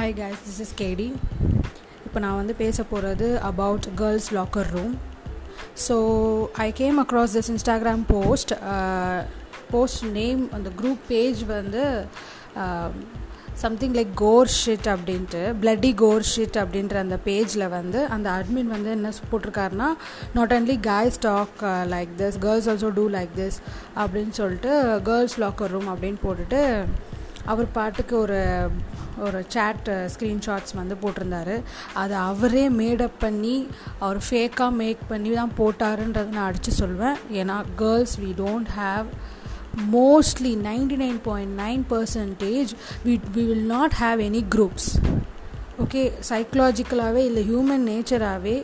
Hi guys this is கேடி இப்போ நான் வந்து பேச போகிறது about girls locker room so I came across this Instagram post post name அந்த குரூப் பேஜ் வந்து சம்திங் லைக் கோர் ஷிட் அப்படின்ட்டு பிளட்டி கோர் ஷிட் அப்படின்ற அந்த பேஜில் வந்து அந்த அட்மின் வந்து என்ன போட்டிருக்காருன்னா not only guys talk like this girls also do like this அப்படின்னு சொல்லிட்டு கேர்ள்ஸ் லாக்கர் ரூம் அப்படின்னு போட்டுட்டு அவர் பாட்டுக்கு ஒரு ஒரு சேட் ஸ்க்ரீன்ஷாட்ஸ் வந்து போட்டிருந்தாரு. அதை அவரே மேடப் பண்ணி அவர் ஃபேக்காக மேக் பண்ணி தான் போட்டாருன்றது நான் அடித்து சொல்வேன். ஏன்னா girls we don't have mostly ninety nine point nine percentage we we will not have any groups okay சைக்கலாஜிக்கலாகவே இல்லை ஹியூமன் நேச்சராகவே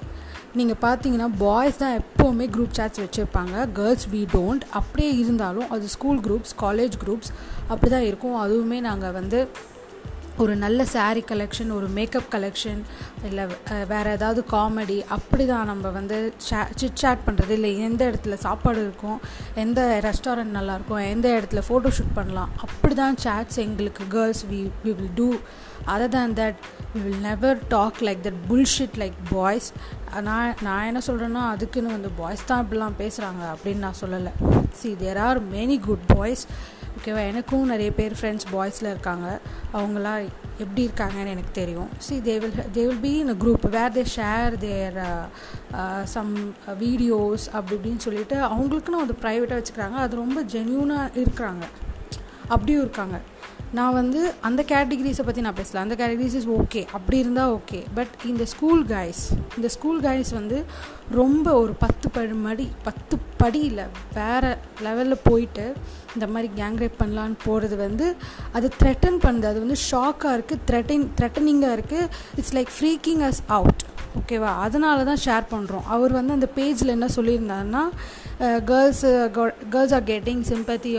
நீங்கள் பார்த்தீங்கன்னா பாய்ஸ் தான் எப்போவுமே குரூப் சேட்ஸ் வச்சுருப்பாங்க. கேர்ள்ஸ் வி டோன்ட் அப்படியே இருந்தாலும் அது ஸ்கூல் குரூப்ஸ் காலேஜ் குரூப்ஸ் அப்படி தான் இருக்கும். அதுவுமே நாங்கள் வந்து ஒரு நல்ல சாரீ கலெக்ஷன் ஒரு மேக்கப் கலெக்ஷன் இல்லை வேறு ஏதாவது காமெடி அப்படி தான் நம்ம வந்து சே சிட் பண்ணுறது இல்லை எந்த இடத்துல சாப்பாடு இருக்கும் எந்த ரெஸ்டாரண்ட் நல்லாயிருக்கும் எந்த இடத்துல ஃபோட்டோ ஷூட் பண்ணலாம் அப்படி தான் சேட்ஸ் எங்களுக்கு girls we we will do other than that we will never talk like that bullshit like boys நான் நான் என்ன சொல்கிறேன்னா அதுக்குன்னு வந்து பாய்ஸ் தான் இப்படிலாம் பேசுகிறாங்க அப்படின்னு நான் சொல்லலை. See there are many good boys ஓகேவா? எனக்கும் நிறைய பேர் ஃப்ரெண்ட்ஸ் பாய்ஸில் இருக்காங்க. அவங்களாம் எப்படி இருக்காங்கன்னு எனக்கு தெரியும். See they will they will be in a group where they share their some videos அப்படி இப்படின்னு சொல்லிட்டு அவங்களுக்குன்னு அது ப்ரைவேட்டாக வச்சுக்கிறாங்க. அது ரொம்ப ஜென்யூனாக இருக்கிறாங்க. அப்படியும் இருக்காங்க. நான் வந்து அந்த கேட்டகிரிஸை பற்றி நான் பேசல. அந்த கேட்டகிரிஸ் இஸ் ஓகே அப்படி இருந்தால் ஓகே பட் இந்த ஸ்கூல் கைஸ் இந்த ஸ்கூல் கைஸ் வந்து ரொம்ப ஒரு பத்து படி மடி பத்து படியில் வேறு லெவலில் போயிட்டு இந்த மாதிரி கேங் ரேப் பண்ணலான்னு போகிறது வந்து அது த்ரெட்டன் பண்ணுது. அது வந்து ஷாக்காக இருக்குது த்ரெட்டிங் த்ரெட்டனிங்காக இருக்குது it's like freaking us out ஓகேவா அதனால தான் ஷேர் பண்ணுறோம் அவர் வந்து அந்த பேஜில் என்ன சொல்லியிருந்தாருன்னா girls girls are getting sympathy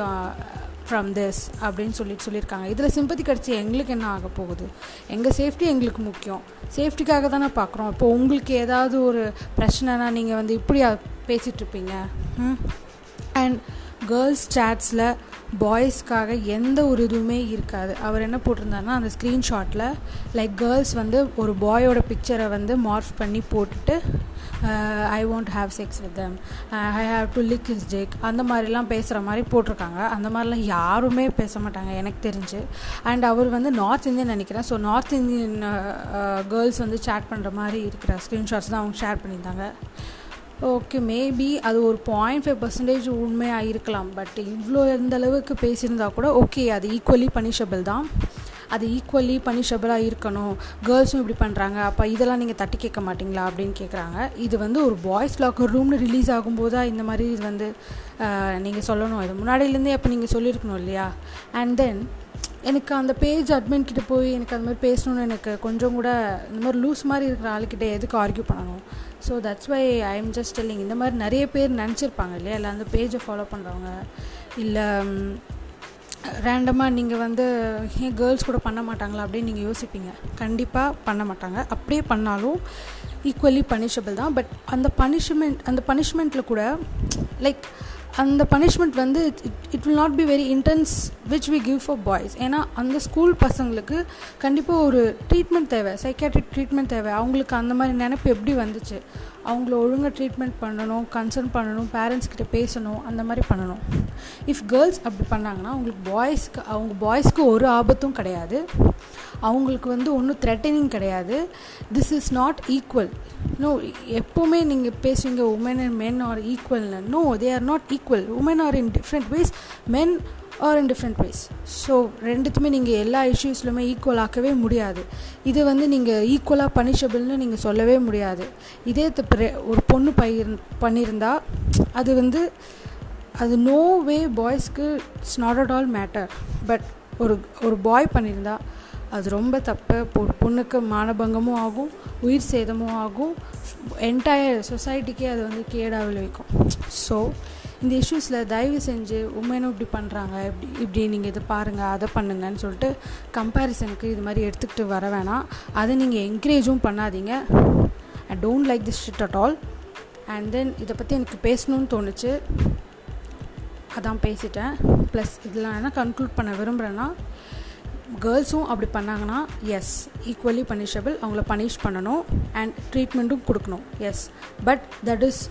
from this அப்படின்னு சொல்லிட்டு சொல்லியிருக்காங்க. இதில் சிம்பத்தி கிடச்சி எங்களுக்கு என்ன ஆக போகுது? எங்கள் சேஃப்டி எங்களுக்கு முக்கியம். சேஃப்டிக்காக தானே பார்க்குறோம் இப்போ உங்களுக்கு ஏதாவது ஒரு பிரச்சனைனா நீங்கள் வந்து இப்படி பேசிகிட்ருப்பீங்க அண்ட் கேர்ள்ஸ் சேட்ஸில் பாய்ஸ்க்காக எந்த ஒரு இதுவுமே இருக்காது. அவர் என்ன போட்டிருந்தாருன்னா அந்த ஸ்க்ரீன்ஷாட்டில் லைக் கேர்ள்ஸ் வந்து ஒரு பாயோட பிக்சரை வந்து மார்ஃப் பண்ணி போட்டுட்டு I want have sex with them I have to lick is jack அந்த மாதிரிலாம் பேசுகிற மாதிரி போட்டிருக்காங்க. அந்த மாதிரிலாம் யாருமே பேச மாட்டாங்க எனக்கு தெரிஞ்சு. அண்ட் அவர் வந்து நார்த் இந்தியன் நினைக்கிறேன். ஸோ நார்த் இந்தியன் கேர்ள்ஸ் வந்து சேட் பண்ணுற மாதிரி இருக்கிற ஸ்க்ரீன்ஷாட்ஸ் தான் அவங்க ஷேர் பண்ணியிருந்தாங்க. ஓகே மேபி அது ஒரு பாயிண்ட் ஃபைவ் பர்சன்டேஜ் உண்மையாக இருக்கலாம். பட் இவ்வளோ எந்த அளவுக்கு பேசியிருந்தா கூட ஓகே அது ஈக்குவலி பனிஷபிள் தான். அது ஈக்குவலி பனிஷபிளாக இருக்கணும். கேர்ள்ஸும் இப்படி பண்ணுறாங்க அப்போ இதெல்லாம் நீங்கள் தட்டி கேட்க மாட்டிங்களா? அப்படின்னு கேட்குறாங்க இது வந்து ஒரு பாய்ஸ் லாக்கர் ரூம்னு ரிலீஸ் ஆகும்போது தான் இந்த மாதிரி இது வந்து நீங்கள் சொல்லணும். இது முன்னாடியிலேருந்தே அப்போ நீங்கள் சொல்லியிருக்கணும் இல்லையா? அண்ட் தென் எனக்கு அந்த பேஜ் அட்மின் கிட்டே போய் எனக்கு அந்த மாதிரி பேசணும்னு எனக்கு கொஞ்சம் கூட இந்த மாதிரி லூஸ் மாதிரி இருக்கிற ஆளுக்கிட்ட எதுக்கு ஆர்கியூ பண்ணணும்? So that's why I am just telling இந்த மாதிரி நிறைய பேர் நினச்சிருப்பாங்க இல்லையா? இல்லை அந்த பேஜை ஃபாலோ பண்ணுறவங்க இல்லை ரேண்டமாக நீங்கள் வந்து ஏன் கேர்ள்ஸ் கூட பண்ண மாட்டாங்களா? அப்படின்னு நீங்கள் யோசிப்பீங்க. கண்டிப்பாக பண்ண மாட்டாங்க. அப்படியே பண்ணாலும் ஈக்குவலி பனிஷபிள் தான். பட் அந்த பனிஷ்மெண்ட் அந்த பனிஷ்மெண்ட்டில் கூட லைக் அந்த பனிஷ்மெண்ட் வந்து it will not be very intense which we give for boys ஏன்னா அந்த ஸ்கூல் பசங்களுக்கு கண்டிப்பாக ஒரு ட்ரீட்மெண்ட் தேவை சைக்காட்ரிக் ட்ரீட்மெண்ட் தேவை. அவங்களுக்கு அந்த மாதிரி நினப்பு எப்படி வந்துச்சு? அவங்கள ஒழுங்காக ட்ரீட்மெண்ட் பண்ணணும் கன்சர்ன் பண்ணணும் பேரண்ட்ஸ்கிட்ட பேசணும் அந்த மாதிரி பண்ணணும். இஃப் கேர்ள்ஸ் அப்படி பண்ணாங்கன்னா அவங்களுக்கு பாய்ஸ்க்கு அவங்க பாய்ஸ்க்கு ஒரு ஆபத்தும் கிடையாது. அவங்களுக்கு வந்து ஒன்றும் த்ரெட்டனிங் கிடையாது. This is not equal no எப்போவுமே நீங்கள் பேசுவீங்க women and men are ஈக்குவல்னு no they are not equal women are in different ways men are in different ways so ரெண்டுத்துமே நீங்கள் எல்லா இஷ்யூஸ்லையுமே ஈக்குவல் ஆக்கவே முடியாது. இது வந்து நீங்கள் ஈக்குவலாக பனிஷபிள்னு நீங்கள் சொல்லவே முடியாது. இதே ஒரு பொண்ணு பயிர் பண்ணியிருந்தா அது வந்து அது no way பாய்ஸ்க்கு it's not at all matter but ஒரு ஒரு பாய் பண்ணியிருந்தா அது ரொம்ப தப்பு. ஒரு பொண்ணுக்கு மானபங்கமும் ஆகும் உயிர் சேதமும் ஆகும். என்டையர் சொசைட்டிக்கே அது வந்து கேடாக விளைவிக்கும். ஸோ இந்த இஷ்யூஸில் தயவு செஞ்சு உமனும் இப்படி பண்ணுறாங்க இப்படி இப்படி நீங்கள் இதை பாருங்கள் அதை பண்ணுங்கன்னு சொல்லிட்டு கம்பேரிசனுக்கு இது மாதிரி எடுத்துக்கிட்டு வர வேணாம். அதை நீங்கள் என்கரேஜும் பண்ணாதீங்க. I don't like this shit at all and then இதை பற்றி எனக்கு பேசணும்னு தோணுச்சு. அதான் பேசிட்டேன். ப்ளஸ் இதில் என்ன கன்க்ளூட் பண்ண விரும்புகிறேன்னா கேர்ள்ஸும் அப்படி பண்ணாங்கன்னா எஸ் ஈக்குவலி பனிஷபிள் அவங்கள பனிஷ் பண்ணணும் அண்ட் ட்ரீட்மெண்ட்டும் கொடுக்கணும். எஸ் பட் தட் இஸ்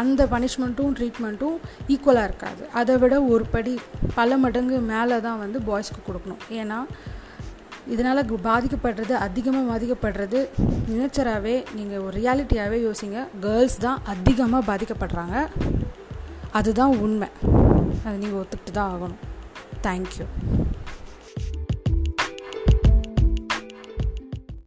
அந்த பனிஷ்மெண்ட்டும் ட்ரீட்மெண்ட்டும் ஈக்குவலாக இருக்காது. அதை விட ஒரு படி பல மடங்கு மேலே தான் வந்து பாய்ஸ்க்கு கொடுக்கணும். ஏன்னா இதனால் பாதிக்கப்படுறது அதிகமாக பாதிக்கப்படுறது நேச்சராகவே நீங்கள் ஒரு ரியாலிட்டியாகவே யோசிங்க கேர்ள்ஸ் தான் அதிகமாக பாதிக்கப்படுறாங்க. அதுதான் உண்மை. அது நீங்கள் ஒத்துக்கிட்டு தான் ஆகணும் தேங்க்யூ